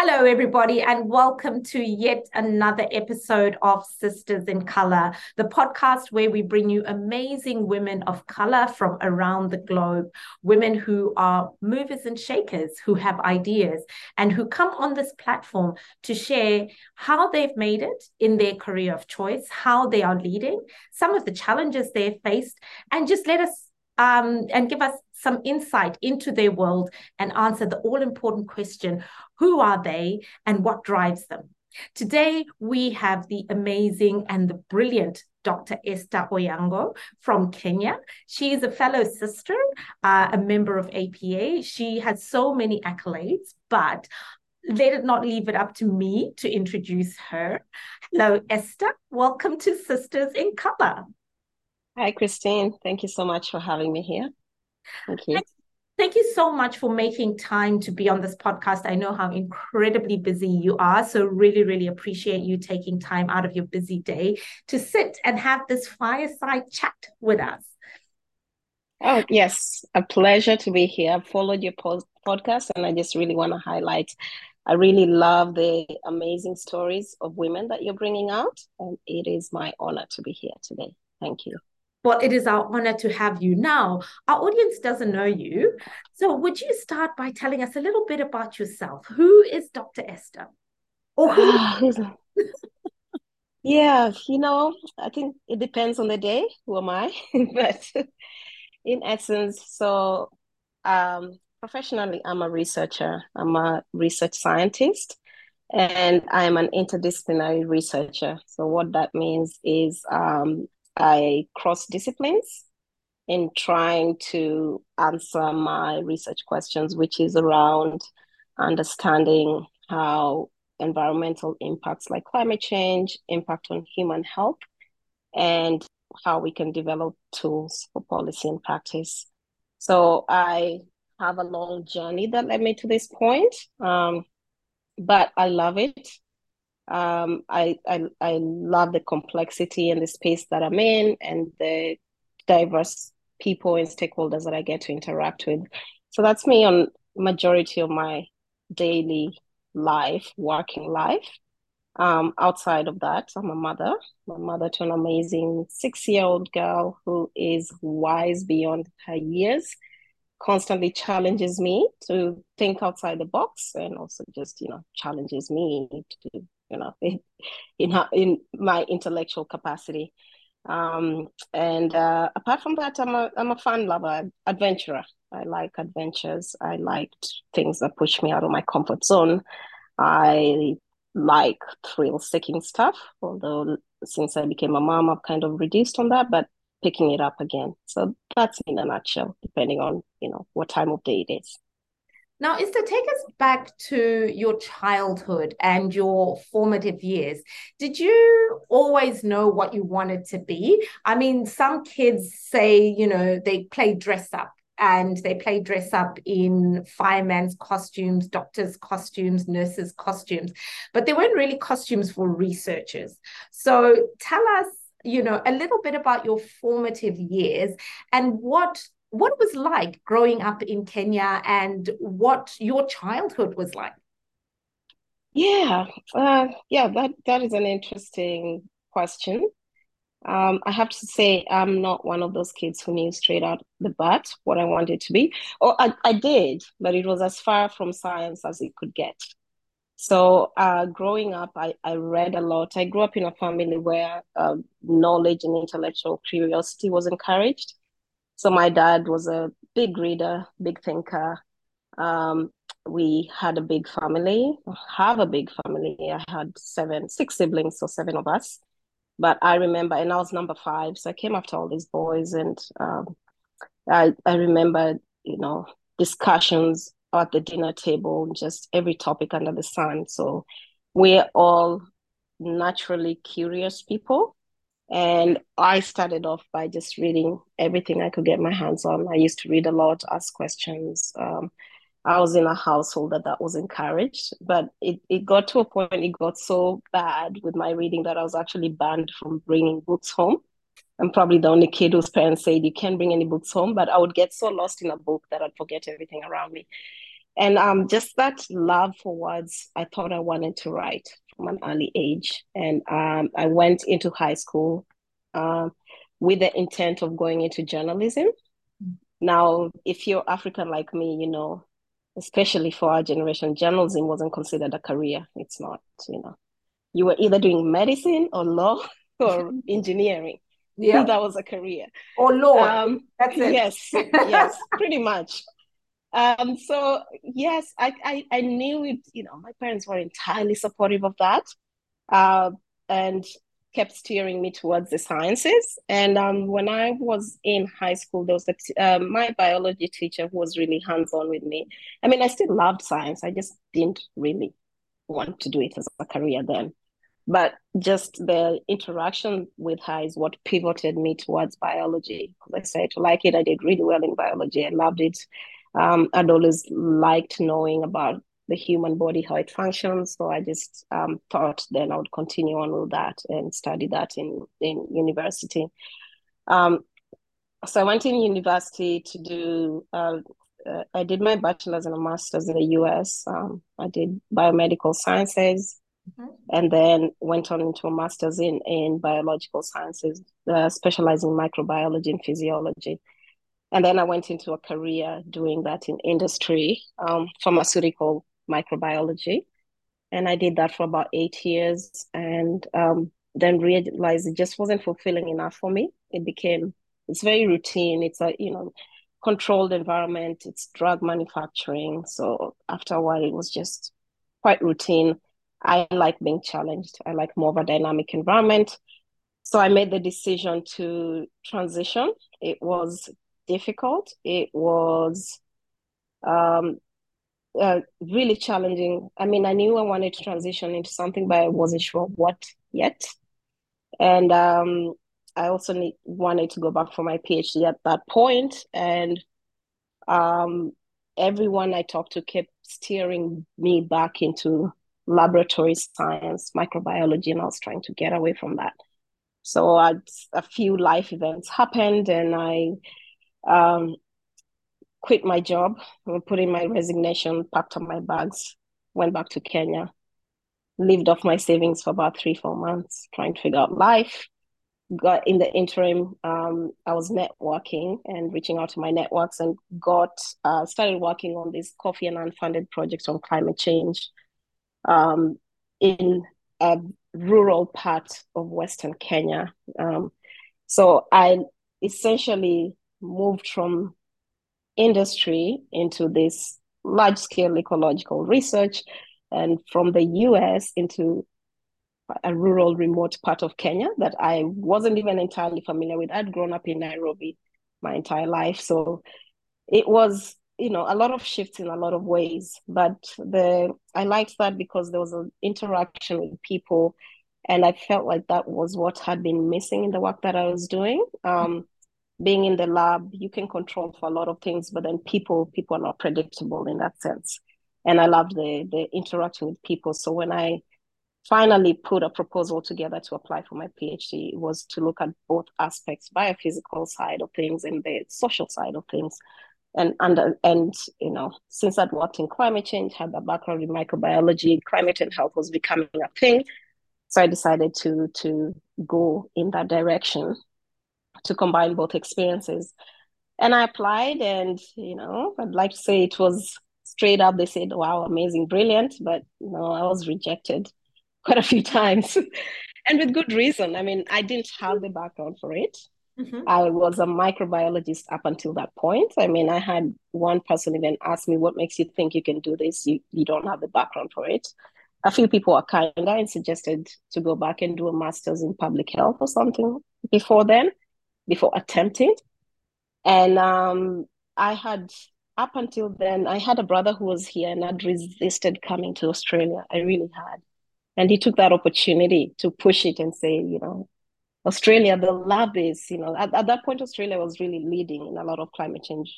Hello, everybody, and welcome to yet another episode of Sisters in Color, the podcast where we bring you amazing women of color from around the globe, women who are movers and shakers, who have ideas, and who come on this platform to share how they've made it in their career of choice, how they are leading, some of the challenges they've faced, and just let us um, and give us some insight into their world and answer the all important question who are they and what drives them? Today, we have the amazing and the brilliant Dr. Esther Onyango from Kenya. She is a fellow sister, uh, a member of APA. She has so many accolades, but let it not leave it up to me to introduce her. Hello, Esther. Welcome to Sisters in Color. Hi, Christine. Thank you so much for having me here. Thank you. Thank you so much for making time to be on this podcast. I know how incredibly busy you are. So, really, really appreciate you taking time out of your busy day to sit and have this fireside chat with us. Oh, yes. A pleasure to be here. I've followed your podcast and I just really want to highlight. I really love the amazing stories of women that you're bringing out. And it is my honor to be here today. Thank you. It is our honor to have you now. Our audience doesn't know you. So, would you start by telling us a little bit about yourself? Who is Dr. Esther? Or who? yeah, you know, I think it depends on the day. Who am I? but in essence, so um, professionally, I'm a researcher, I'm a research scientist and I'm an interdisciplinary researcher. So what that means is um, I cross disciplines in trying to answer my research questions, which is around understanding how environmental impacts like climate change impact on human health and how we can develop tools for policy and practice. So I have a long journey that led me to this point, um, but I love it. Um, I, I I love the complexity and the space that I'm in and the diverse people and stakeholders that I get to interact with. So that's me on majority of my daily life, working life. Um, outside of that, I'm a mother, a mother to an amazing six-year-old girl who is wise beyond her years, constantly challenges me to think outside the box and also just, you know, challenges me to you know, in in, my intellectual capacity. Um, and uh, apart from that, I'm a I'm a fun lover, adventurer. I like adventures. I liked things that push me out of my comfort zone. I like thrill-seeking stuff. Although since I became a mom, I've kind of reduced on that, but picking it up again. So that's in a nutshell, depending on you know what time of day it is. Now, Esther, take us back to your childhood and your formative years. Did you always know what you wanted to be? I mean, some kids say, you know, they play dress up and they play dress up in firemen's costumes, doctors' costumes, nurses' costumes, but they weren't really costumes for researchers. So tell us, you know, a little bit about your formative years and what what was like growing up in Kenya and what your childhood was like. Yeah, uh, yeah, that that is an interesting question. Um, I have to say, I'm not one of those kids who knew straight out the bat what I wanted to be. Or I, I did, but it was as far from science as it could get. So, uh, growing up, I, I read a lot. I grew up in a family where uh, knowledge and intellectual curiosity was encouraged. So my dad was a big reader, big thinker. Um, we had a big family, have a big family. I had seven, six siblings, so seven of us. But I remember, and I was number five, so I came after all these boys, and um, I I remember, you know, discussions at the dinner table, just every topic under the sun. So we're all naturally curious people and I started off by just reading everything I could get my hands on. I used to read a lot, ask questions. Um, I was in a household that that was encouraged, but it, it got to a point, it got so bad with my reading that I was actually banned from bringing books home. I'm probably the only kid whose parents said you can't bring any books home, but I would get so lost in a book that I'd forget everything around me. and um, just that love for words, I thought I wanted to write from an early age. And um, I went into high school uh, with the intent of going into journalism. Now, if you're African like me, you know, especially for our generation, journalism wasn't considered a career. It's not, you know. You were either doing medicine or law or engineering. Yeah. That was a career. Or law. Um, That's it. Yes, yes, pretty much. Um, so yes, I, I, I knew it, you know, my parents were entirely supportive of that. Uh, and kept steering me towards the sciences. And um, when I was in high school, there was a, uh, my biology teacher who was really hands-on with me. I mean, I still loved science. I just didn't really want to do it as a career then. But just the interaction with her is what pivoted me towards biology. Because I started to like it. I did really well in biology. I loved it um, I'd always liked knowing about the human body, how it functions. So I just um, thought then I would continue on with that and study that in, in university. Um, so I went in university to do, uh, uh, I did my bachelor's and a master's in the US. Um, I did biomedical sciences mm-hmm. and then went on into a master's in, in biological sciences, uh, specializing in microbiology and physiology. And then I went into a career doing that in industry, um, pharmaceutical microbiology. And I did that for about eight years and um, then realized it just wasn't fulfilling enough for me. It became, it's very routine. It's a, you know, controlled environment. It's drug manufacturing. So after a while, it was just quite routine. I like being challenged. I like more of a dynamic environment. So I made the decision to transition. It was difficult. It was um, uh, really challenging. I mean, I knew I wanted to transition into something, but I wasn't sure what yet. And um, I also need, wanted to go back for my PhD at that point. And um, everyone I talked to kept steering me back into laboratory science, microbiology, and I was trying to get away from that. So I'd, a few life events happened, and I um, quit my job, put in my resignation, packed up my bags, went back to Kenya, lived off my savings for about three, four months, trying to figure out life. Got in the interim, um, I was networking and reaching out to my networks and got uh, started working on this coffee and unfunded projects on climate change um, in a rural part of Western Kenya. Um, so I essentially moved from industry into this large scale ecological research and from the US into a rural remote part of Kenya that I wasn't even entirely familiar with. I'd grown up in Nairobi my entire life. So it was, you know, a lot of shifts in a lot of ways. But the I liked that because there was an interaction with people and I felt like that was what had been missing in the work that I was doing. Um, being in the lab, you can control for a lot of things, but then people people are not predictable in that sense. And I love the the interaction with people. So when I finally put a proposal together to apply for my PhD, it was to look at both aspects, biophysical side of things and the social side of things. And under and you know, since I'd worked in climate change, had a background in microbiology, climate and health was becoming a thing. So I decided to to go in that direction to combine both experiences. And I applied, and you know, I'd like to say it was straight up. They said, "Wow, amazing, brilliant," but you know, I was rejected quite a few times, and with good reason. I mean, I didn't have the background for it. Mm-hmm. I was a microbiologist up until that point. I mean, I had one person even ask me, "What makes you think you can do this? You you don't have the background for it." A few people were kinder and suggested to go back and do a master's in public health or something before then before attempting. And um, I had, up until then, I had a brother who was here and I'd resisted coming to Australia. I really had. And he took that opportunity to push it and say, you know, Australia, the lab is, you know, at, at that point, Australia was really leading in a lot of climate change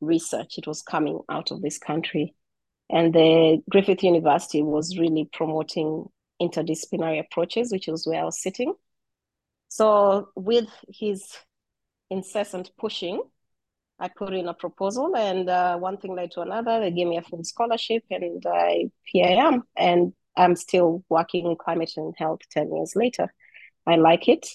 research. It was coming out of this country. And the Griffith University was really promoting interdisciplinary approaches, which was where I was sitting. So, with his incessant pushing, I put in a proposal, and uh, one thing led to another. They gave me a full scholarship, and I, here I am. And I'm still working in climate and health 10 years later. I like it.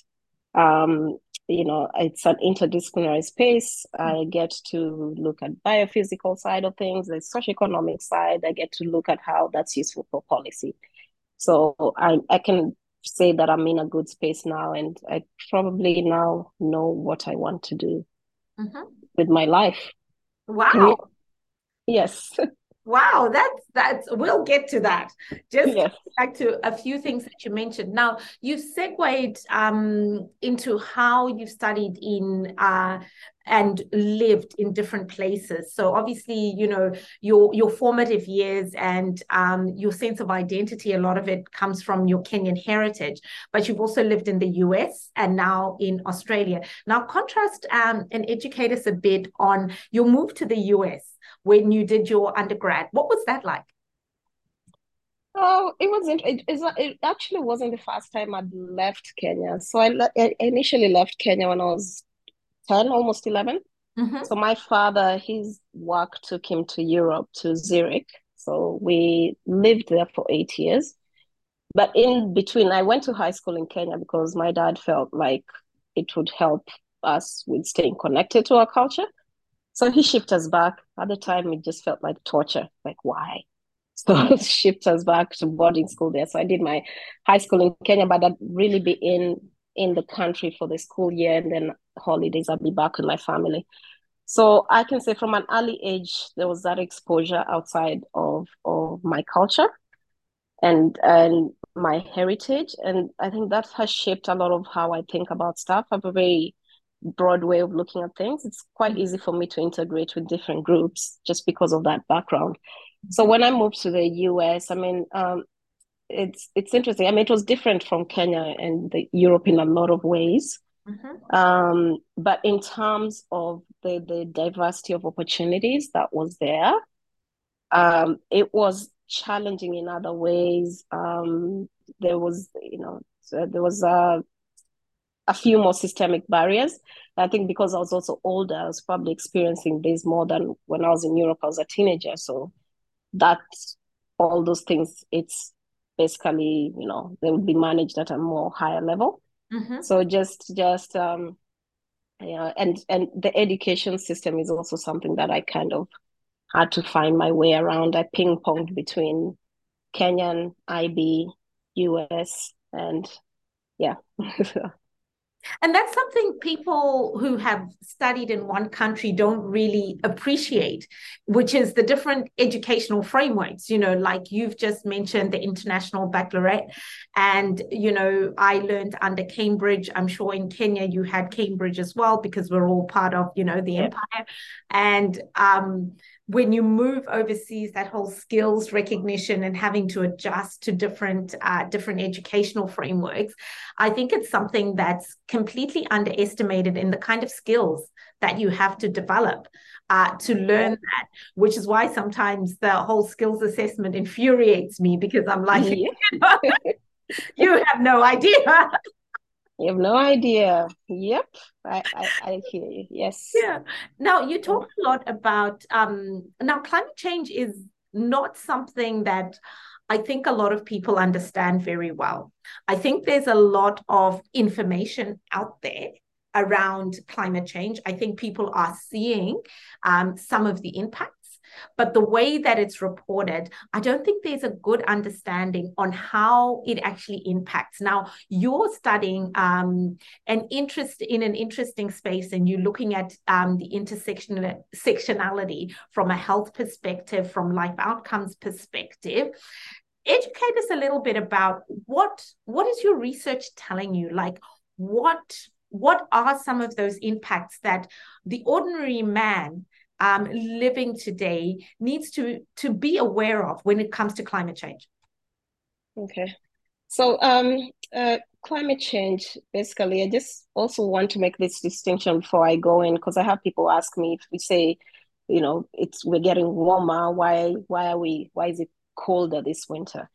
Um, you know, it's an interdisciplinary space. I get to look at biophysical side of things, the socioeconomic side. I get to look at how that's useful for policy. So I, I can say that I'm in a good space now, and I probably now know what I want to do mm-hmm. with my life. Wow. Yes. Wow, that's that's we'll get to that. Just yes. back to a few things that you mentioned. Now you segued um, into how you studied in uh, and lived in different places. So obviously, you know your your formative years and um, your sense of identity. A lot of it comes from your Kenyan heritage, but you've also lived in the US and now in Australia. Now contrast um, and educate us a bit on your move to the US when you did your undergrad. What was that like? Oh, it wasn't. It, it actually wasn't the first time I'd left Kenya. So I, I initially left Kenya when I was ten, almost 11 mm-hmm. So my father, his work took him to Europe to Zurich. So we lived there for eight years. But in between, I went to high school in Kenya because my dad felt like it would help us with staying connected to our culture. So he shipped us back. At the time, it just felt like torture. Like, why? So shipped us back to boarding school there. So I did my high school in Kenya, but I'd really be in in the country for the school year, and then holidays I'll be back with my family. So I can say from an early age there was that exposure outside of of my culture and and my heritage, and I think that has shaped a lot of how I think about stuff. I have a very broad way of looking at things, it's quite easy for me to integrate with different groups just because of that background. So when I moved to the US, I mean, um, it's it's interesting. I mean, it was different from Kenya and the Europe in a lot of ways. Mm-hmm. Um, but in terms of the the diversity of opportunities that was there, um, it was challenging in other ways. Um, there was, you know, there was a a few more systemic barriers. I think because I was also older, I was probably experiencing this more than when I was in Europe. I was a teenager, so that all those things, it's basically you know they would be managed at a more higher level. Mm-hmm. So just just um, yeah, and and the education system is also something that I kind of had to find my way around. I ping ponged between Kenyan, IB, US, and yeah. And that's something people who have studied in one country don't really appreciate, which is the different educational frameworks. You know, like you've just mentioned the International Baccalaureate. And, you know, I learned under Cambridge. I'm sure in Kenya you had Cambridge as well, because we're all part of, you know, the yeah. empire. And, um, when you move overseas, that whole skills recognition and having to adjust to different uh, different educational frameworks, I think it's something that's completely underestimated in the kind of skills that you have to develop uh, to learn that. Which is why sometimes the whole skills assessment infuriates me because I'm like, yeah. you, you have no idea. You have no idea. Yep, I, I, I hear you. Yes. Yeah. Now you talk a lot about um. Now climate change is not something that I think a lot of people understand very well. I think there's a lot of information out there around climate change. I think people are seeing um, some of the impact but the way that it's reported, I don't think there's a good understanding on how it actually impacts. Now, you're studying um, an interest in an interesting space and you're looking at um, the intersectionality from a health perspective, from life outcomes perspective educate us a little bit about what what is your research telling you like what what are some of those impacts that the ordinary man um, living today needs to to be aware of when it comes to climate change? Okay, so um, uh, climate change basically, I just also want to make this distinction before I go in because I have people ask me if we say, you know, it's we're getting warmer. Why why are we? Why is it colder this winter?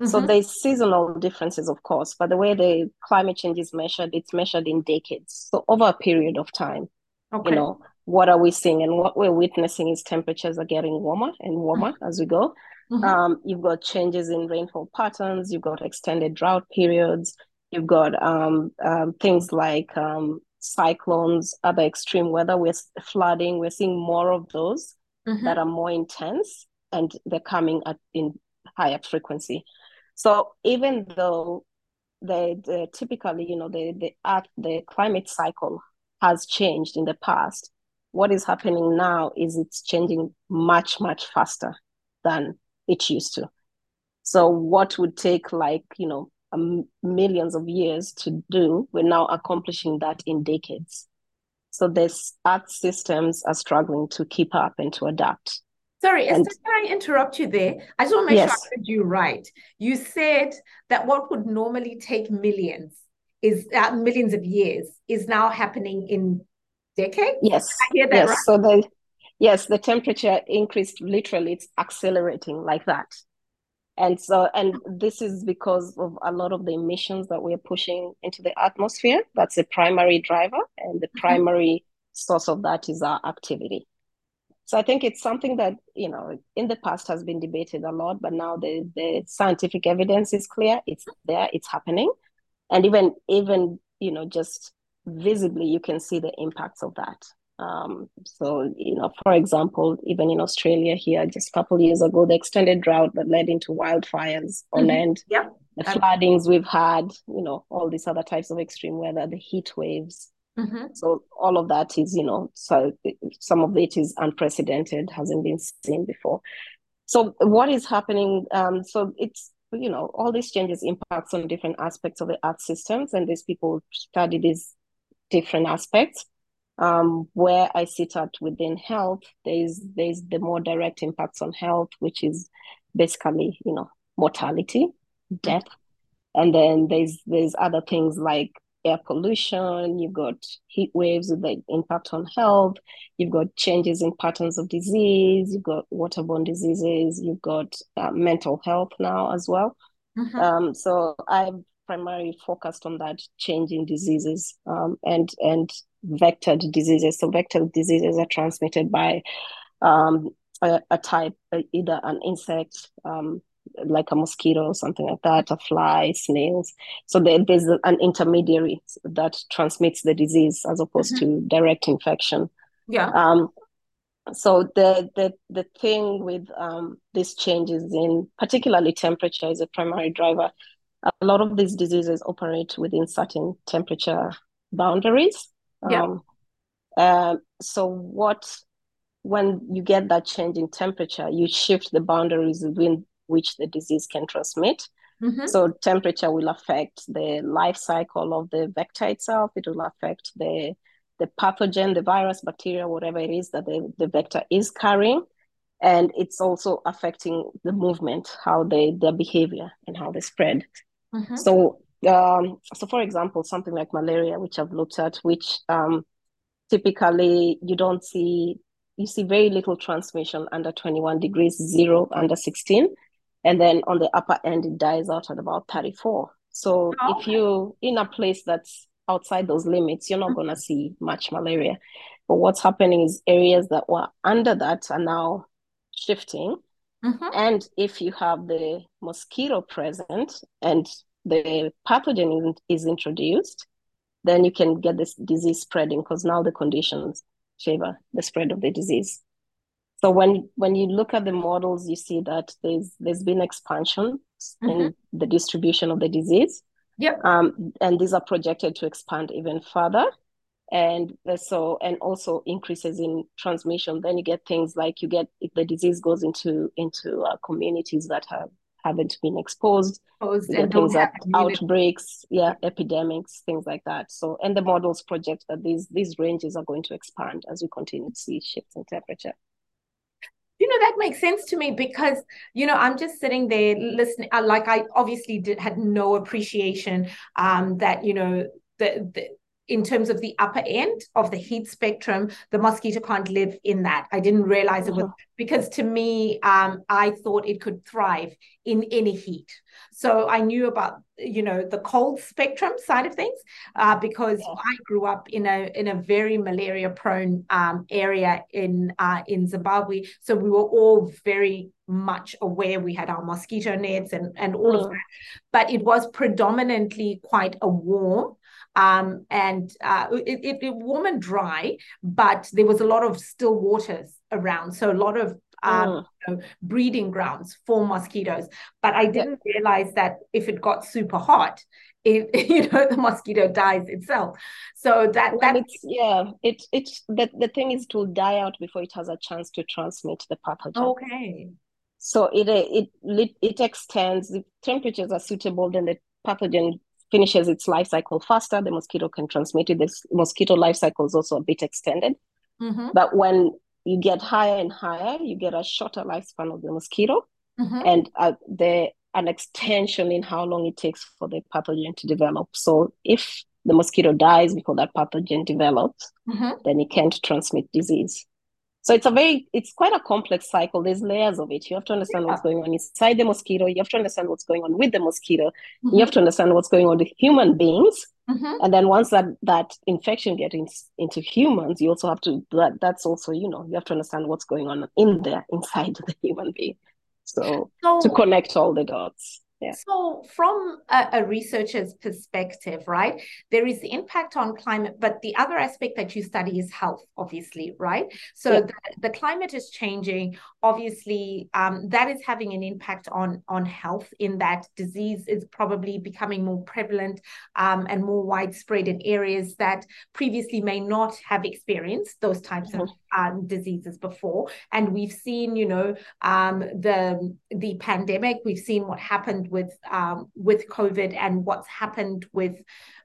Mm-hmm. So there's seasonal differences, of course, but the way the climate change is measured, it's measured in decades. So over a period of time, okay. you know, what are we seeing? And what we're witnessing is temperatures are getting warmer and warmer mm-hmm. as we go. Mm-hmm. Um, you've got changes in rainfall patterns, you've got extended drought periods, you've got um, um, things like um, cyclones, other extreme weather, we're flooding, we're seeing more of those mm-hmm. that are more intense and they're coming at in higher frequency. So even though the, the typically, you know, the the earth, the climate cycle has changed in the past, what is happening now is it's changing much, much faster than it used to. So what would take like, you know, um, millions of years to do, we're now accomplishing that in decades. So this earth systems are struggling to keep up and to adapt. Sorry, Esther, can I interrupt you there? I just want to make yes. sure I heard you right. You said that what would normally take millions is uh, millions of years is now happening in decades. Yes. I hear that yes. right? So the yes, the temperature increased literally, it's accelerating like that. And so, and this is because of a lot of the emissions that we're pushing into the atmosphere. That's the primary driver, and the mm-hmm. primary source of that is our activity. So I think it's something that, you know, in the past has been debated a lot, but now the, the scientific evidence is clear. It's there, it's happening. And even, even, you know, just visibly, you can see the impacts of that. Um, so, you know, for example, even in Australia here, just a couple years ago, the extended drought that led into wildfires on mm-hmm. land, yeah. the floodings we've had, you know, all these other types of extreme weather, the heat waves, Mm-hmm. So all of that is, you know, so some of it is unprecedented, hasn't been seen before. So what is happening? Um, so it's you know all these changes impacts on different aspects of the earth systems, and these people study these different aspects. Um, where I sit at within health, there's there's the more direct impacts on health, which is basically you know mortality, death, and then there's there's other things like air pollution, you've got heat waves with the impact on health, you've got changes in patterns of disease, you've got waterborne diseases, you've got uh, mental health now as well. Mm-hmm. Um, so I've primarily focused on that change in diseases um, and and vectored diseases. So vectored diseases are transmitted by um, a, a, type, either an insect, um, like a mosquito or something like that, a fly, snails. So there, there's an intermediary that transmits the disease as opposed mm-hmm. to direct infection. Yeah. Um, so the the the thing with um, these changes in particularly temperature is a primary driver. A lot of these diseases operate within certain temperature boundaries. Yeah. Um, uh, so what when you get that change in temperature, you shift the boundaries within which the disease can transmit. Mm-hmm. So temperature will affect the life cycle of the vector itself. It will affect the the pathogen, the virus, bacteria, whatever it is that the, the vector is carrying. And it's also affecting the movement, how they their behavior and how they spread. Mm-hmm. So um, so for example, something like malaria, which I've looked at, which um, typically you don't see you see very little transmission under 21 degrees, zero under 16 and then on the upper end it dies out at about 34 so oh, if you're in a place that's outside those limits you're not mm-hmm. going to see much malaria but what's happening is areas that were under that are now shifting mm-hmm. and if you have the mosquito present and the pathogen is introduced then you can get this disease spreading because now the conditions favor the spread of the disease so when when you look at the models, you see that there's there's been expansion mm-hmm. in the distribution of the disease. Yep. Um, and these are projected to expand even further. And so and also increases in transmission. Then you get things like you get if the disease goes into into uh, communities that have haven't been exposed. things like outbreaks, yeah, epidemics, things like that. So and the models project that these these ranges are going to expand as we continue to see shifts in temperature you know that makes sense to me because you know i'm just sitting there listening uh, like i obviously did had no appreciation um that you know the, the in terms of the upper end of the heat spectrum, the mosquito can't live in that. I didn't realize it was uh-huh. because to me, um, I thought it could thrive in any heat. So I knew about you know the cold spectrum side of things uh, because yeah. I grew up in a in a very malaria prone um, area in uh, in Zimbabwe. So we were all very much aware we had our mosquito nets and and all of that, but it was predominantly quite a warm um, and uh, it, it, it warm and dry, but there was a lot of still waters around. So a lot of um, mm. you know, breeding grounds for mosquitoes. But I didn't yeah. realize that if it got super hot, it, you know the mosquito dies itself. So that that it's yeah, it it's the, the thing is to die out before it has a chance to transmit the pathogen. Okay. So it it it extends. The temperatures are suitable, then the pathogen finishes its life cycle faster. The mosquito can transmit it. The mosquito life cycle is also a bit extended. Mm-hmm. But when you get higher and higher, you get a shorter lifespan of the mosquito, mm-hmm. and uh, the an extension in how long it takes for the pathogen to develop. So if the mosquito dies before that pathogen develops, mm-hmm. then it can't transmit disease. So it's a very, it's quite a complex cycle. There's layers of it. You have to understand yeah. what's going on inside the mosquito. You have to understand what's going on with the mosquito. Mm-hmm. You have to understand what's going on with human beings. Mm-hmm. And then once that that infection gets in, into humans, you also have to that that's also you know you have to understand what's going on in there inside the human being. So, so to connect all the dots. Yeah. So, from a, a, researcher's perspective, right, there is the impact on climate, but the other aspect that you study is health, obviously, right? So, yeah. the, the, climate is changing. Obviously, um, that is having an impact on on health. In that disease is probably becoming more prevalent um, and more widespread in areas that previously may not have experienced those types mm-hmm. of um, diseases before. And we've seen, you know, um, the the pandemic. We've seen what happened with um, with COVID and what's happened with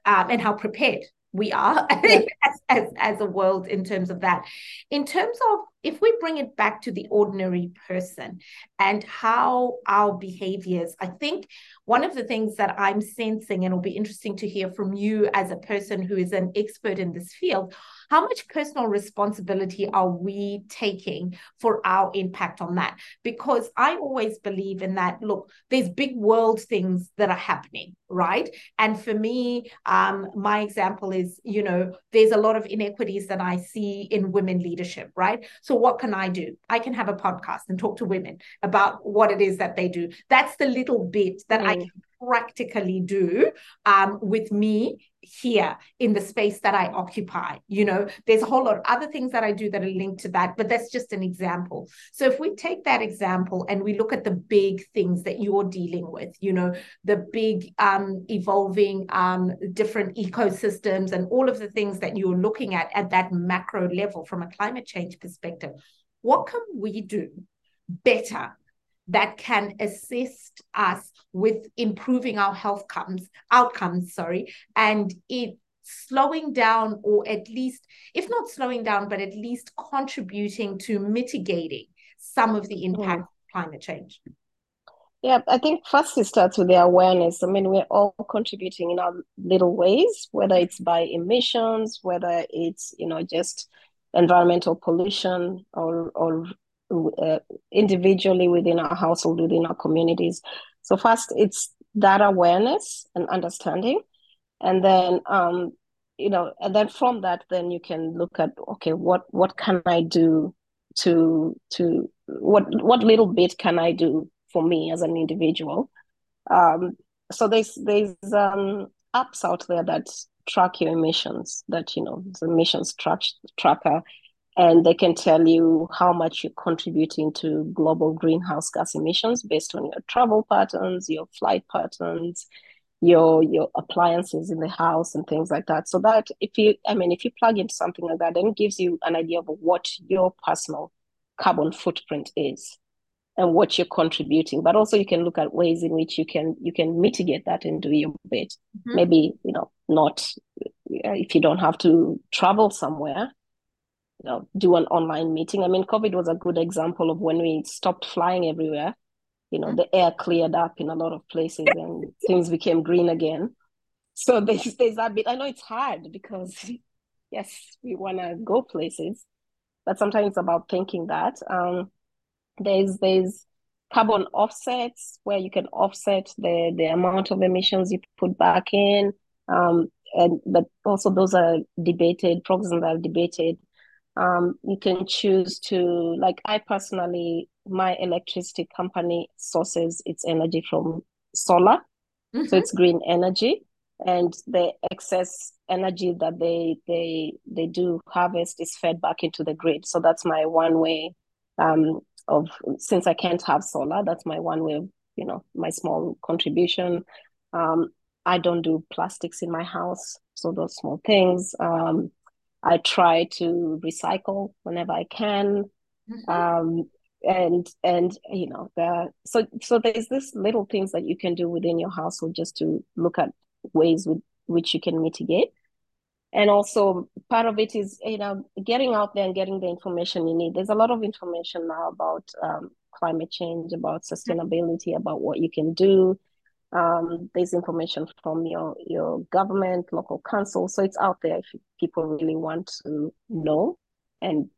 um, and how prepared we are as, as, as a world in terms of that. In terms of if we bring it back to the ordinary person and how our behaviors, I think one of the things that I'm sensing, and it'll be interesting to hear from you as a person who is an expert in this field, how much personal responsibility are we taking for our impact on that? Because I always believe in that. Look, there's big world things that are happening, right? And for me, um, my example is, you know, there's a lot of inequities that I see in women leadership, right? So what can I do? I can have a podcast and talk to women about what it is that they do. That's the little bit that mm. I can practically do um, with me here in the space that I occupy. You know, there's a whole lot of other things that I do that are linked to that, but that's just an example. So if we take that example and we look at the big things that you're dealing with, you know, the big um, evolving um, different ecosystems and all of the things that you're looking at at that macro level from a climate change perspective, what can we do better that can assist us with improving our health comes, outcomes, sorry, and it slowing down or at least if not slowing down but at least contributing to mitigating some of the mm. impact mm. of climate change yeah i think first it starts with the awareness i mean we're all contributing in our little ways whether it's by emissions whether it's you know just environmental pollution or or uh, individually within our household, within our communities. So first, it's that awareness and understanding, and then um, you know, and then from that, then you can look at okay, what what can I do to to what what little bit can I do for me as an individual? Um, so there's there's um, apps out there that track your emissions that you know the emissions track tracker and they can tell you how much you're contributing to global greenhouse gas emissions based on your travel patterns, your flight patterns, your your appliances in the house and things like that. So that if you I mean if you plug into something like that, then it gives you an idea of what your personal carbon footprint is and what you're contributing. But also you can look at ways in which you can you can mitigate that and do your bit. Mm-hmm. Maybe, you know, not if you don't have to travel somewhere do an online meeting. I mean, COVID was a good example of when we stopped flying everywhere. You know, the air cleared up in a lot of places and things became green again. so there's there's that bit. I know it's hard because yes, we want to go places, but sometimes it's about thinking that. Um, there's there's carbon offsets where you can offset the the amount of emissions you put back in. Um, and but also those are debated, programs that are debated. Um, you can choose to like I personally, my electricity company sources its energy from solar, mm-hmm. so it's green energy, and the excess energy that they they they do harvest is fed back into the grid. So that's my one way um, of since I can't have solar, that's my one way of you know my small contribution. Um, I don't do plastics in my house, so those small things. Um, I try to recycle whenever I can. Mm-hmm. Um, and and you know the so so there's this little things that you can do within your household just to look at ways with which you can mitigate and also part of it is you know getting out there and getting the information you need there's a lot of information now about um, climate change about sustainability about what you can do um, there's information from your your government local council. So it's out there if people really want to know and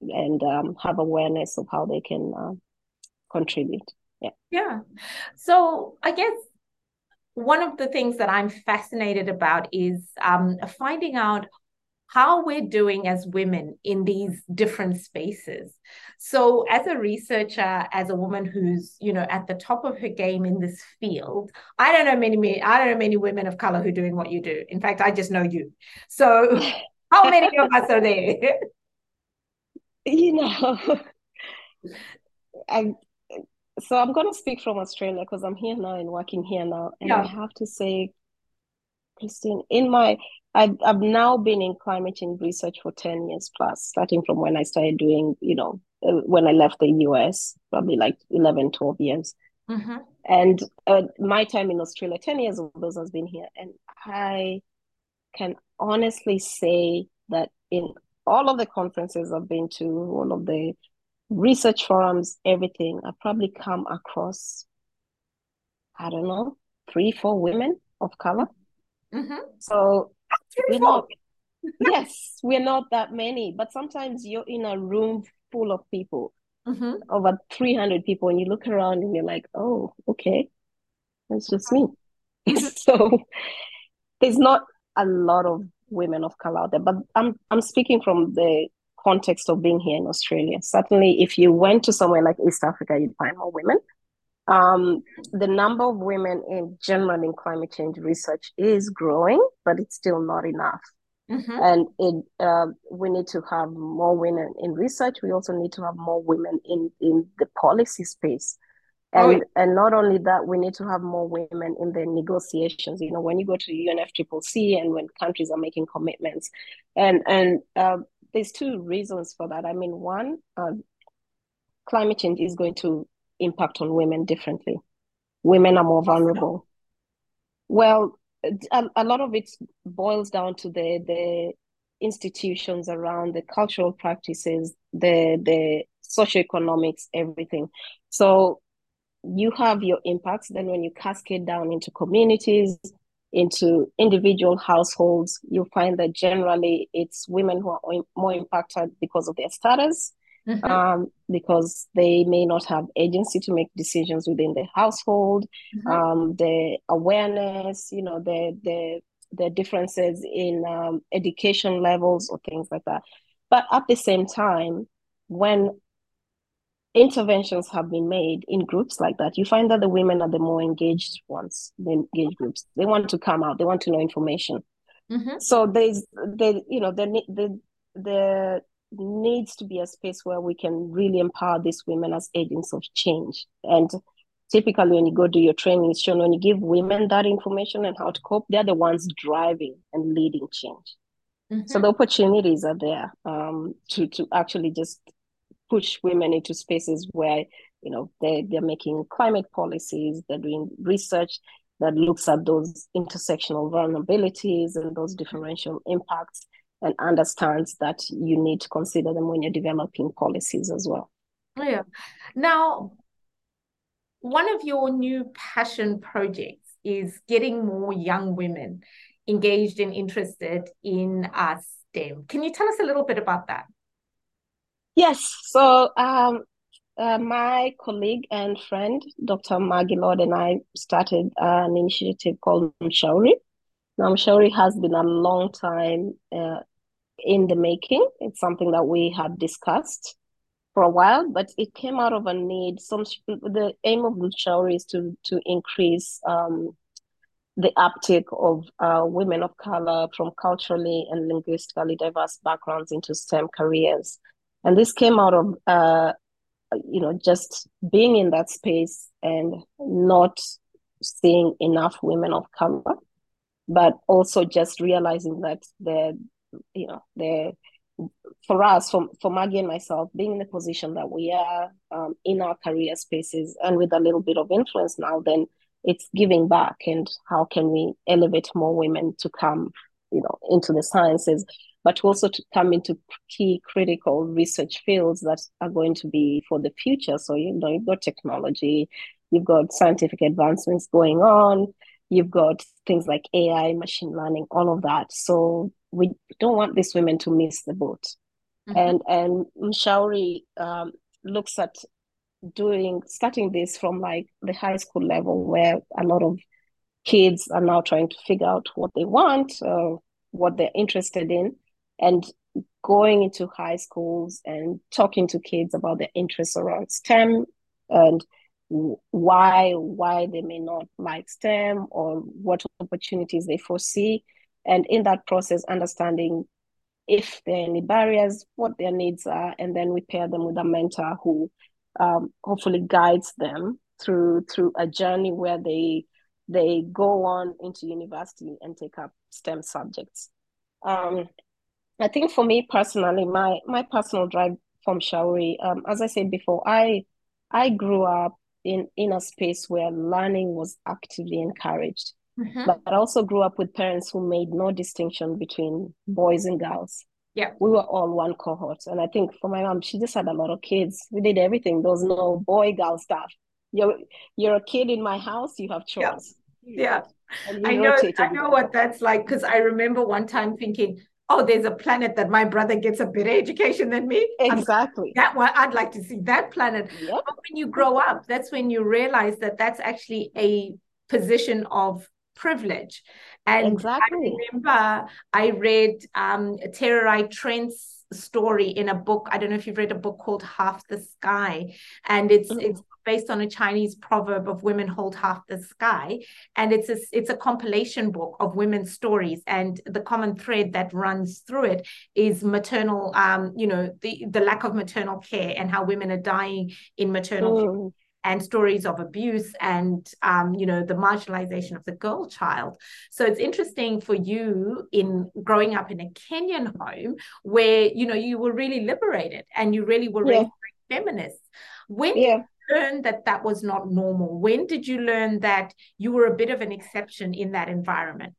and um, have awareness of how they can uh, contribute. Yeah. Yeah. So i guess one of the things that I'm fascinated about is um, finding out how we're doing as women in these different spaces. So as a researcher, as a woman who's, you know, at the top of her game in this field, I don't know many I don't know many women of color who are doing what you do. In fact, I just know you. So how many of us are there? You know, I so I'm going to speak from Australia because I'm here now and working here now. And yeah. I have to say, Christine, in my, I've, I've now been in climate change research for 10 years plus, starting from when I started doing, you know, uh, when I left the US, probably like 11, 12 years. Mm-hmm. And uh, my time in Australia, 10 years of those has been here. And I can honestly say that in all of the conferences I've been to, all of the research forums, everything, I probably come across, I don't know, three, four women of color. Mm-hmm. So we're not, yes, we're not that many, but sometimes you're in a room full of people, mm-hmm. over 300 people, and you look around and you're like, oh, okay, that's just me. so there's not a lot of women of color out there, but I'm I'm speaking from the context of being here in Australia. Certainly, if you went to somewhere like East Africa, you'd find more women. Um, the number of women in general in climate change research is growing, but it's still not enough. Mm-hmm. And it, uh, we need to have more women in research. We also need to have more women in, in the policy space. Oh, and, oh, and not only that, we need to have more women in the negotiations. You know, when you go to UNFCCC and when countries are making commitments, and and uh, there's two reasons for that. I mean, one, uh, climate change is going to impact on women differently. Women are more vulnerable. Well, a, a lot of it boils down to the the institutions around the cultural practices, the the socioeconomics, everything. So you have your impacts. Then when you cascade down into communities, into individual households, you find that generally it's women who are more impacted because of their status, mm-hmm. um, because they may not have agency to make decisions within the household, mm-hmm. um, the awareness, you know, the the the differences in um, education levels or things like that. But at the same time, when interventions have been made in groups like that, you find that the women are the more engaged ones, the engaged groups. They want to come out, they want to know information. Mm-hmm. So there's the you know the the the needs to be a space where we can really empower these women as agents of change. And typically when you go do your training, it's shown when you give women that information and how to cope, they're the ones driving and leading change. Mm-hmm. So the opportunities are there um, to to actually just push women into spaces where you know they they're making climate policies they're doing research that looks at those intersectional vulnerabilities and those differential impacts and understands that you need to consider them when you're developing policies as well yeah now one of your new passion projects is getting more young women engaged and interested in uh, STEM. Can you tell us a little bit about that? Yes. So, um, uh, my colleague and friend, Dr. Maggie Lord, and I started an initiative called Mshauri. Now, Mshauri has been a long time uh, in the making. It's something that we had discussed for a while, but it came out of a need. Some the aim of Mshauri is to to increase um, the uptake of uh, women of color from culturally and linguistically diverse backgrounds into STEM careers. And this came out of, uh, you know, just being in that space and not seeing enough women of color, but also just realizing that the, you know, the for us, for, for Maggie and myself, being in the position that we are um, in our career spaces and with a little bit of influence now, then it's giving back and how can we elevate more women to come you know into the sciences but also to come into key critical research fields that are going to be for the future. So you know you've got technology you've got scientific advancements going on you've got things like ai machine learning all of that. So we don't want these women to miss the boat. Mm-hmm. and and Mshauri um, looks at doing starting this from like the high school level where a lot of kids are now trying to figure out what they want uh, what they're interested in. And going into high schools and talking to kids about their interests around stem and why why they may not like stem or what opportunities they foresee and in that process understanding if there are any barriers what their needs are and then we pair them with a mentor who um, hopefully guides them through through a journey where they they go on into university and take up STEM subjects. Um, I think for me personally, my my personal drive from Mshauri, um, as I said before, I I grew up in in a space where learning was actively encouraged. Mm-hmm. But I also grew up with parents who made no distinction between boys and girls. Yeah. We were all one cohort. And i think for my mom she just had a lot of kids. We did everything. There was no boy girl stuff. You're you're a kid in my house you have chores. Yeah, yeah. i know i know what that's like because i remember one time thinking oh there's a planet that my brother gets a better education than me. Exactly. I'm, that one i'd like to see that planet. Yep. but when you grow up that's when you realize that that's actually a position of privilege. And exactly. I remember I read um, Tererai Trent's story in a book. I don't know if you've read a book called Half the Sky, and it's mm-hmm. it's based on a Chinese proverb of women hold half the sky, and it's a, it's a compilation book of women's stories, and the common thread that runs through it is maternal, um, you know, the the lack of maternal care and how women are dying in maternal mm. And stories of abuse and um, you know the marginalization of the girl child. So it's interesting for you in growing up in a kenyan home where you know you were really liberated and you really were yeah. feminist when yeah. learn that that was not normal? When did you learn that you were a bit of an exception in that environment?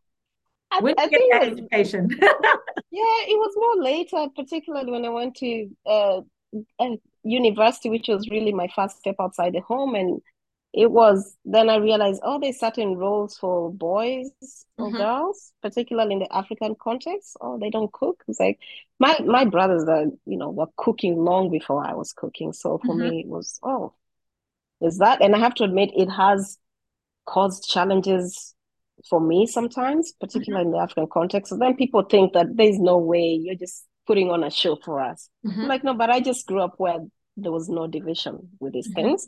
I, when I think that was, education? Yeah it was more later particularly when i went to uh, university, which was really my first step outside the home. And it was then I realized, oh, there's certain roles for boys or mm-hmm. girls, particularly in the African context. Oh, they don't cook. It's like my my brothers are, you know, were cooking long before I was cooking. So for mm-hmm. me, it was, oh, is that? And I have to admit, it has caused challenges for me sometimes, particularly mm-hmm. in the African context. So then people think that there's no way you're just putting on a show for us. Mm-hmm. like, no, but I just grew up where there was no division with these mm-hmm. things.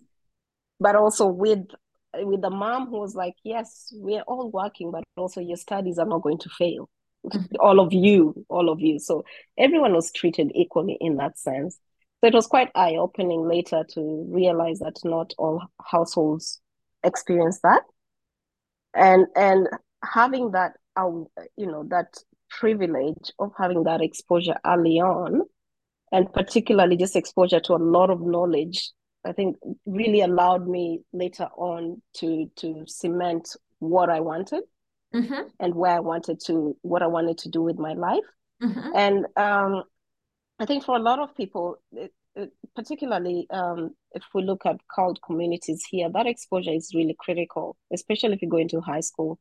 But also with with the mom who was like yes we're all working but also your studies are not going to fail. Mm-hmm. all of you all of you. So everyone was treated equally in that sense. So it was quite eye-opening later to realize that not all households experience that. And and having that uh, you know that privilege of having that exposure early on and particularly just exposure to a lot of knowledge i think really allowed me later on to to cement what i wanted mm-hmm. and where i wanted to what i wanted to do with my life mm-hmm. and um, i think for a lot of people it, particularly um, if we look at CALD communities here, that exposure is really critical, especially if you go into high school.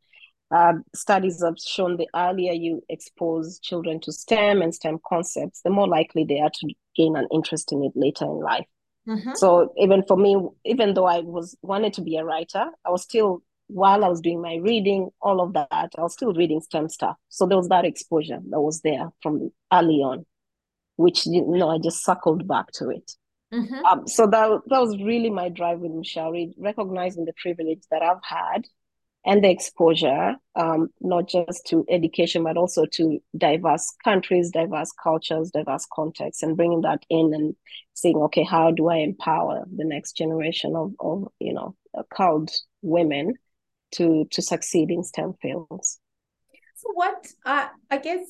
Uh, studies have shown the earlier you expose children to STEM and STEM concepts, the more likely they are to gain an interest in it later in life. Mm-hmm. So even for me, even though I was wanted to be a writer, I was still while I was doing my reading, all of that, I was still reading STEM stuff. So there was that exposure that was there from early on, which you know I just circled back to it. Mm-hmm. Um, so that that was really my drive with Mshauri, recognizing the privilege that I've had and the exposure, um, not just to education, but also to diverse countries, diverse cultures, diverse contexts, and bringing that in and saying, okay, how do I empower the next generation of, of you know, CALD women to to succeed in STEM fields? So, what uh, I guess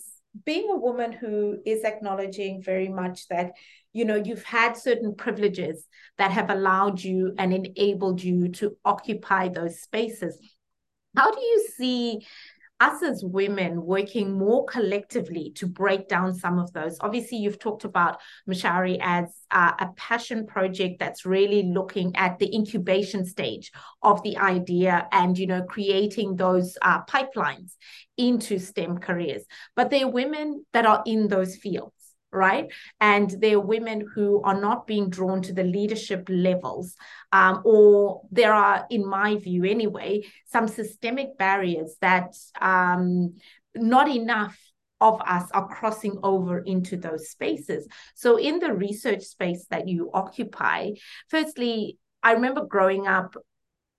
being a woman who is acknowledging very much that you know you've had certain privileges that have allowed you and enabled you to occupy those spaces how do you see us as women working more collectively to break down some of those? Obviously, you've talked about Mshauri as uh, a passion project that's really looking at the incubation stage of the idea and you know creating those uh, pipelines into STEM careers. But there are women that are in those fields right? And there are women who are not being drawn to the leadership levels, um, or there are, in my view anyway, some systemic barriers that um, not enough of us are crossing over into those spaces. So, in the research space that you occupy, firstly, I remember growing up,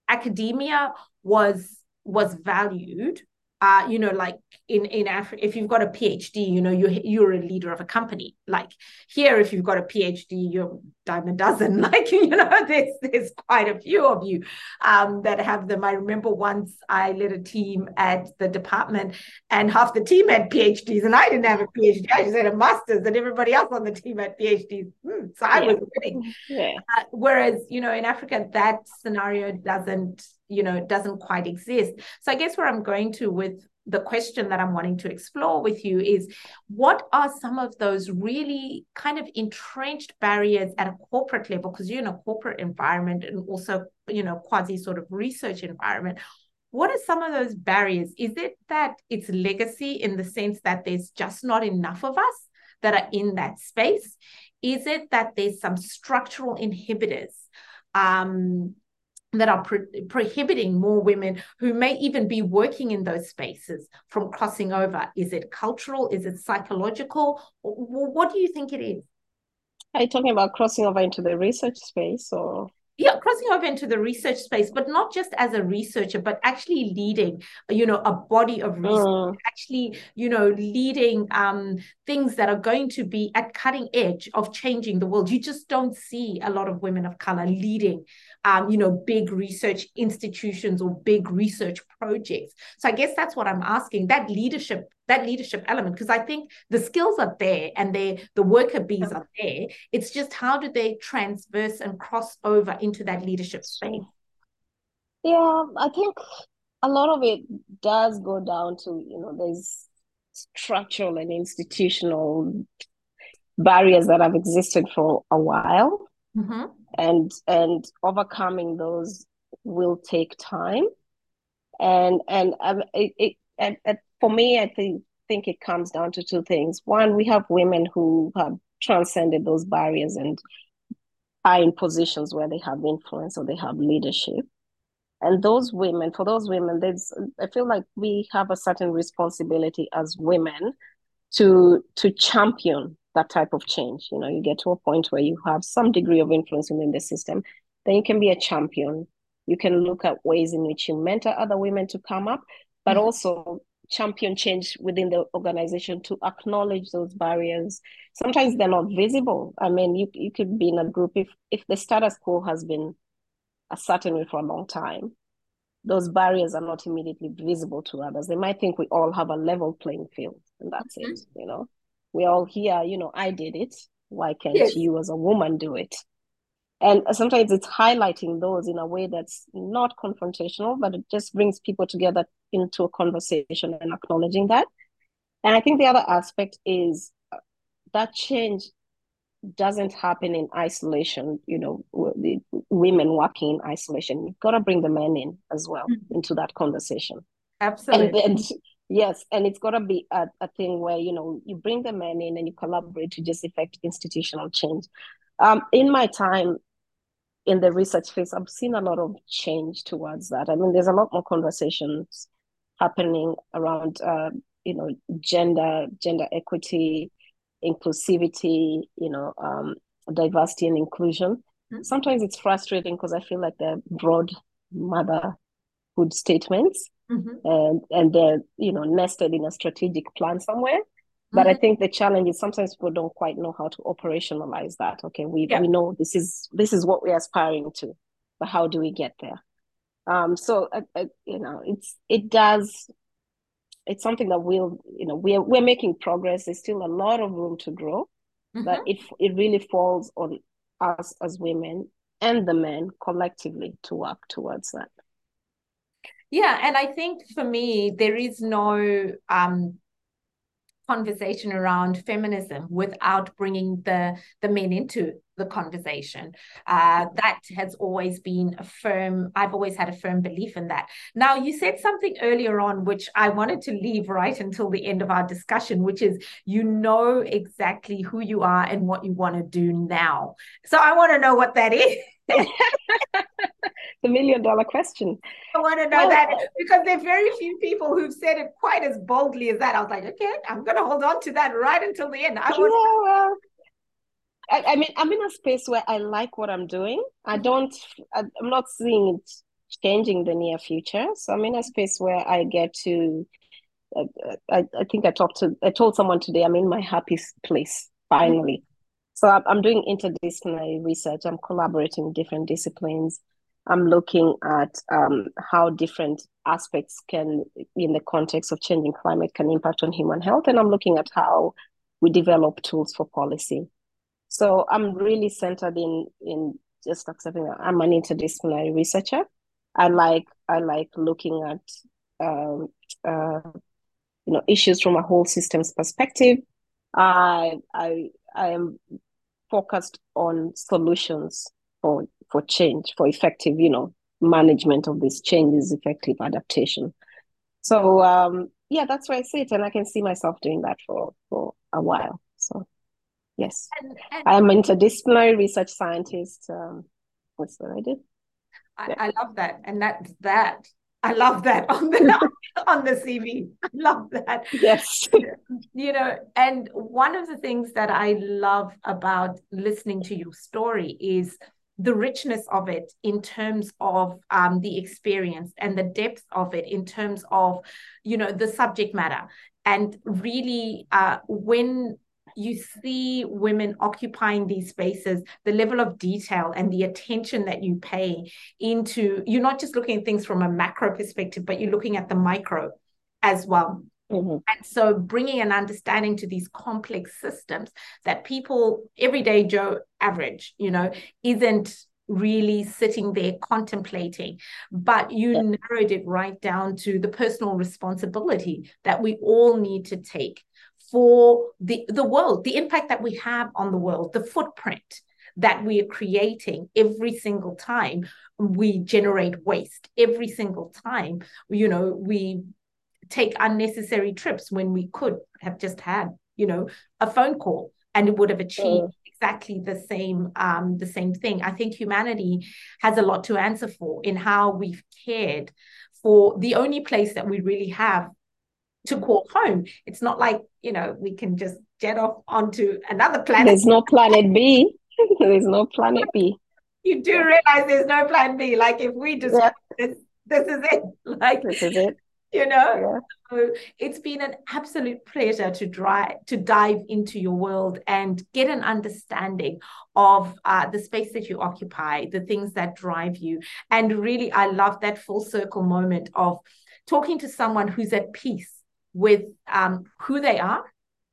academia was was valued uh, you know, like in in Africa, if you've got a PhD, you know, you're you're a leader of a company. Like here, if you've got a PhD, you're dime a dozen. Like you know, there's there's quite a few of you um, that have them. I remember once I led a team at the department, and half the team had PhDs, and I didn't have a PhD. I just had a master's, and everybody else on the team had PhDs. Hmm, so I yeah. was winning. Yeah. Uh, whereas you know, in Africa, that scenario doesn't you know doesn't quite exist. So i guess where i'm going to with the question that i'm wanting to explore with you is what are some of those really kind of entrenched barriers at a corporate level? Because you're in a corporate environment and also you know quasi sort of research environment. What are some of those barriers? Is it that it's legacy in the sense that there's just not enough of us that are in that space? Is it that there's some structural inhibitors um, that are pro- prohibiting more women who may even be working in those spaces from crossing over? Is it cultural? Is it psychological? What do you think it is? Are you talking about crossing over into the research space or? Yeah crossing over into the research space but not just as a researcher but actually leading you know a body of research mm. actually you know leading um things that are going to be at cutting edge of changing the world you just don't see a lot of women of color leading um, you know, big research institutions or big research projects. So I guess that's what I'm asking. That leadership, that leadership element, because I think the skills are there and they the worker bees are there. It's just how do they transverse and cross over into that leadership space? Yeah, I think a lot of it does go down to, you know, there's structural and institutional barriers that have existed for a while. Mm-hmm and and overcoming those will take time and and um, it, it at, and for me i think think it comes down to two things one we have women who have transcended those barriers and are in positions where they have influence or they have leadership and those women for those women there's i feel like we have a certain responsibility as women to to champion that type of change. You know, you get to a point where you have some degree of influence within the system, then you can be a champion. You can look at ways in which you mentor other women to come up, but mm-hmm. also champion change within the organization to acknowledge those barriers. Sometimes they're not visible. I mean, you you could be in a group if if the status quo has been a certain way for a long time, those barriers are not immediately visible to others. They might think we all have a level playing field, and that's mm-hmm. it, you know we're all here you know, I did it. Why can't yes. you as a woman do it? And sometimes it's highlighting those in a way that's not confrontational, but it just brings people together into a conversation and acknowledging that. And I think the other aspect is uh, that change doesn't happen in isolation. You know, the women working in isolation. You've got to bring the men in as well mm-hmm. into that conversation. Absolutely. And then, yes, and it's got to be a, a thing where you know you bring the men in and you collaborate to just effect institutional change. Um, in my time in the research phase, I've seen a lot of change towards that. I mean, there's a lot more conversations happening around, uh, you know, gender, gender equity, inclusivity, you know, um, diversity and inclusion. Mm-hmm. Sometimes it's frustrating because I feel like they're broad motherhood statements, mm-hmm. and and they're you know nested in a strategic plan somewhere. But mm-hmm. I think the challenge is sometimes people don't quite know how to operationalize that. Okay, we yeah. we know this is this is what we're aspiring to, but how do we get there? Um, so uh, uh, you know, it's it does. It's something that we'll you know we're we're making progress. There's still a lot of room to grow, mm-hmm. but it it really falls on us as women and the men collectively to work towards that. Yeah, and I think for me there is no um conversation around feminism without bringing the the men into the conversation. Uh, that has always been a firm i've always had a firm belief in that. Now you said something earlier on which i wanted to leave right until the end of our discussion which is you know exactly who you are and what you want to do now. So i want to know what that is the million dollar question. I want to know well, that because there are very few people who've said it quite as boldly as that. I was like, okay, I'm going to hold on to that right until the end. I want. Yeah, I, I, mean, I'm in a space where I like what I'm doing. I mm-hmm. don't. I, I'm not seeing it changing the near future. So I'm in a space where I get to. I, I think I talked to. I told someone today. I'm in my happiest place finally. So I'm doing interdisciplinary research. I'm collaborating with different disciplines. I'm looking at um, how different aspects can, in the context of changing climate, can impact on human health. And I'm looking at how we develop tools for policy. So I'm really centered in in just accepting that I'm an interdisciplinary researcher. I like I like looking at um, uh, you know issues from a whole systems perspective. I I I am focused on solutions for for change, for effective, you know, management of these changes, effective adaptation. So um, yeah, that's where I sit, and I can see myself doing that for for a while. So yes, and, and I am interdisciplinary research scientist. Um, what's what I did? I, yeah. I love that, and that's that I love that on the on the CV. I love that. Yes. You know, and one of the things that I love about listening to your story is the richness of it in terms of um, the experience and the depth of it in terms of you know the subject matter and really uh, when you see women occupying these spaces, the level of detail and the attention that you pay into, you're not just looking at things from a macro perspective, but you're looking at the micro as well. Mm-hmm. And so bringing an understanding to these complex systems that people, everyday Joe average, you know, isn't really sitting there contemplating, but you yeah. narrowed it right down to the personal responsibility that we all need to take for the, the world, the impact that we have on the world, the footprint that we are creating every single time we generate waste, every single time, you know, we take unnecessary trips when we could have just had, you know, a phone call and it would have achieved mm. exactly the same um, the same thing. I think humanity has a lot to answer for in how we've cared for the only place that we really have to call home. It's not like, you know, we can just jet off onto another planet. There's no planet B. there's no planet B. You do realize there's no plan B. Like if we just yeah. this, this is it. Like this is it. You know, yeah. so it's been an absolute pleasure to drive to dive into your world and get an understanding of uh, the space that you occupy, the things that drive you, and really, I love that full circle moment of talking to someone who's at peace with um, who they are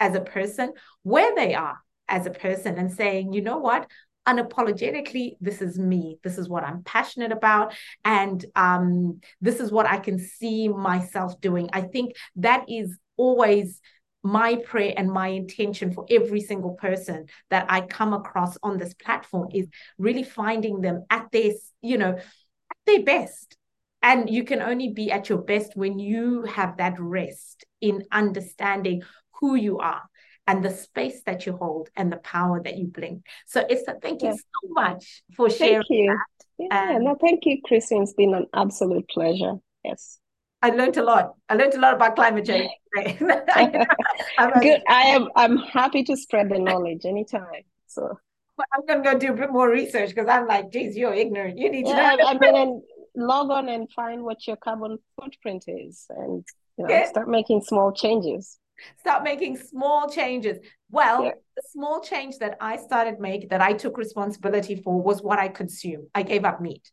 as a person, where they are as a person, and saying, you know what, unapologetically, this is me. This is what I'm passionate about. And um, this is what I can see myself doing. I think that is always my prayer and my intention for every single person that I come across on this platform is really finding them at their, you know, at their best. And you can only be at your best when you have that rest in understanding who you are and the space that you hold and the power that you bring. So Esther, thank you so much for sharing. Thank you. That. Yeah, um, no, thank you, Christine. It's been an absolute pleasure. Yes. I learned a lot. I learned a lot about climate change. Good. I am. I'm happy to spread the knowledge anytime. So well, I'm gonna go do a bit more research because I'm like, geez, you're ignorant. You need yeah, to know. I mean, log on and find what your carbon footprint is, and you know, yeah. start making small changes. Start making small changes. Well, yeah. the small change that I started make that I took responsibility for was what I consume. I gave up meat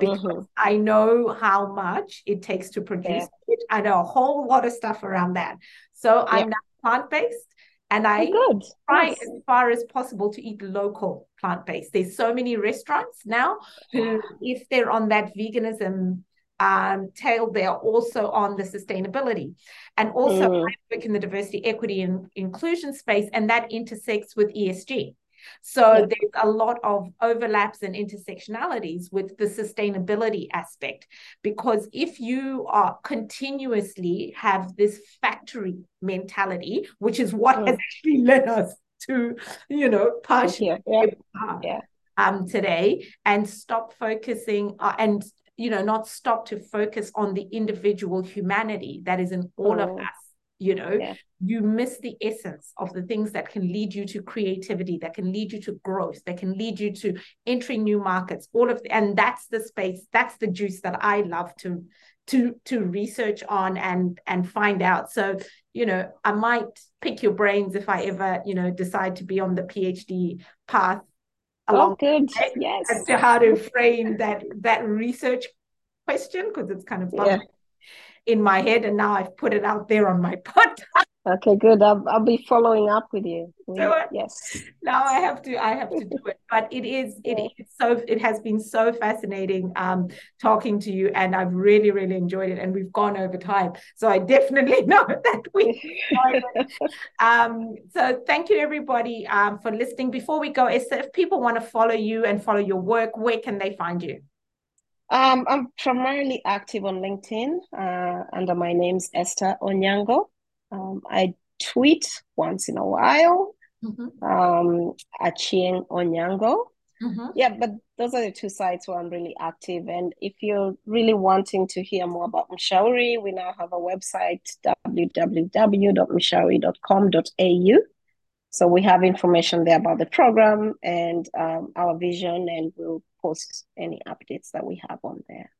because mm-hmm. I know how much it takes to produce yeah. it. I know a whole lot of stuff around that. So I'm now plant based and I oh, try yes. as far as possible to eat local plant based. There's so many restaurants now who, if they're on that veganism um, tail, they are also on the sustainability. And also, mm. I work in the diversity, equity, and inclusion space, and that intersects with ESG. So yeah. there's a lot of overlaps and intersectionalities with the sustainability aspect. Because if you are continuously have this factory mentality, which is what mm. has actually led us to, you know, partially yeah. yeah. Um, today, and stop focusing uh, and you know not stop to focus on the individual humanity that is in all mm. of us you know yeah. you miss the essence of the things that can lead you to creativity that can lead you to growth that can lead you to entering new markets all of the, and that's the space that's the juice that i love to to to research on and and find out. So you know i might pick your brains if i ever you know decide to be on the phd path oh, along oh, good. yes. As to how to frame that that research question because it's kind of yeah in my head, and now I've put it out there on my podcast. Okay, good. I'll, I'll be following up with you. Yes. Now I have to. I have to do it. But it is. It yeah. is so. It has been so fascinating um, talking to you, and I've really, really enjoyed it. And we've gone over time, so I definitely know that we. um, so thank you, everybody, um, for listening. Before we go, Esther, if people want to follow you and follow your work, where can they find you? Um, I'm primarily active on LinkedIn uh, under my name's Esther Onyango. Um, I tweet once in a while, mm-hmm. um, Achieng Onyango. Mm-hmm. Yeah, but those are the two sites where I'm really active. And if you're really wanting to hear more about Mshauri, we now have a website, www.mshauri.com.au. So we have information there about the program and um, our vision, and we'll post any updates that we have on there.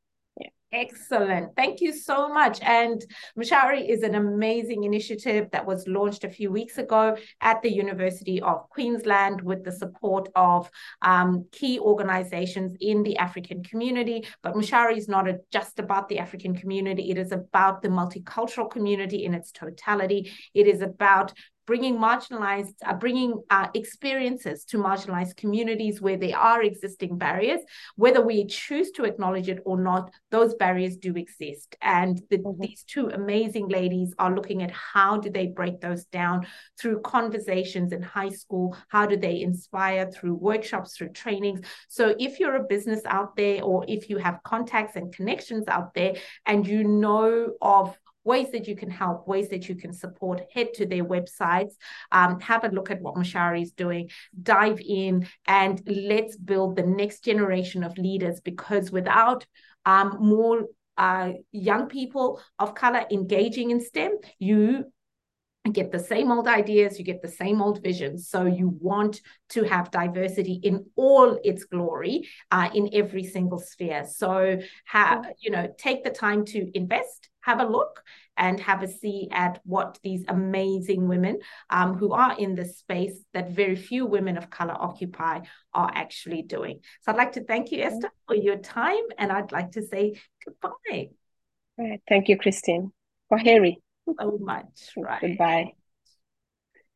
Yeah. Excellent. Thank you so much. And Mshauri is an amazing initiative that was launched a few weeks ago at the University of Queensland with the support of um, key organizations in the African community. But Mshauri is not a, just about the African community, it is about the multicultural community in its totality. It is about bringing marginalized, uh, bringing uh, experiences to marginalized communities where there are existing barriers, whether we choose to acknowledge it or not, those barriers do exist. And the, mm-hmm. these two amazing ladies are looking at how do they break those down through conversations in high school, how do they inspire through workshops, through trainings. So if you're a business out there or if you have contacts and connections out there and you know of ways that you can help, ways that you can support, head to their websites, um, have a look at what Mshauri is doing, dive in, and let's build the next generation of leaders because without um, more uh, young people of color engaging in STEM, you get the same old ideas, you get the same old visions. So you want to have diversity in all its glory uh, in every single sphere. So have you know take the time to invest have a look and have a see at what these amazing women um, who are in this space that very few women of color occupy are actually doing. So I'd like to thank you, Esther, for your time, and I'd like to say goodbye. Right. Thank you, Christine. For Harry. So much. Right. Goodbye.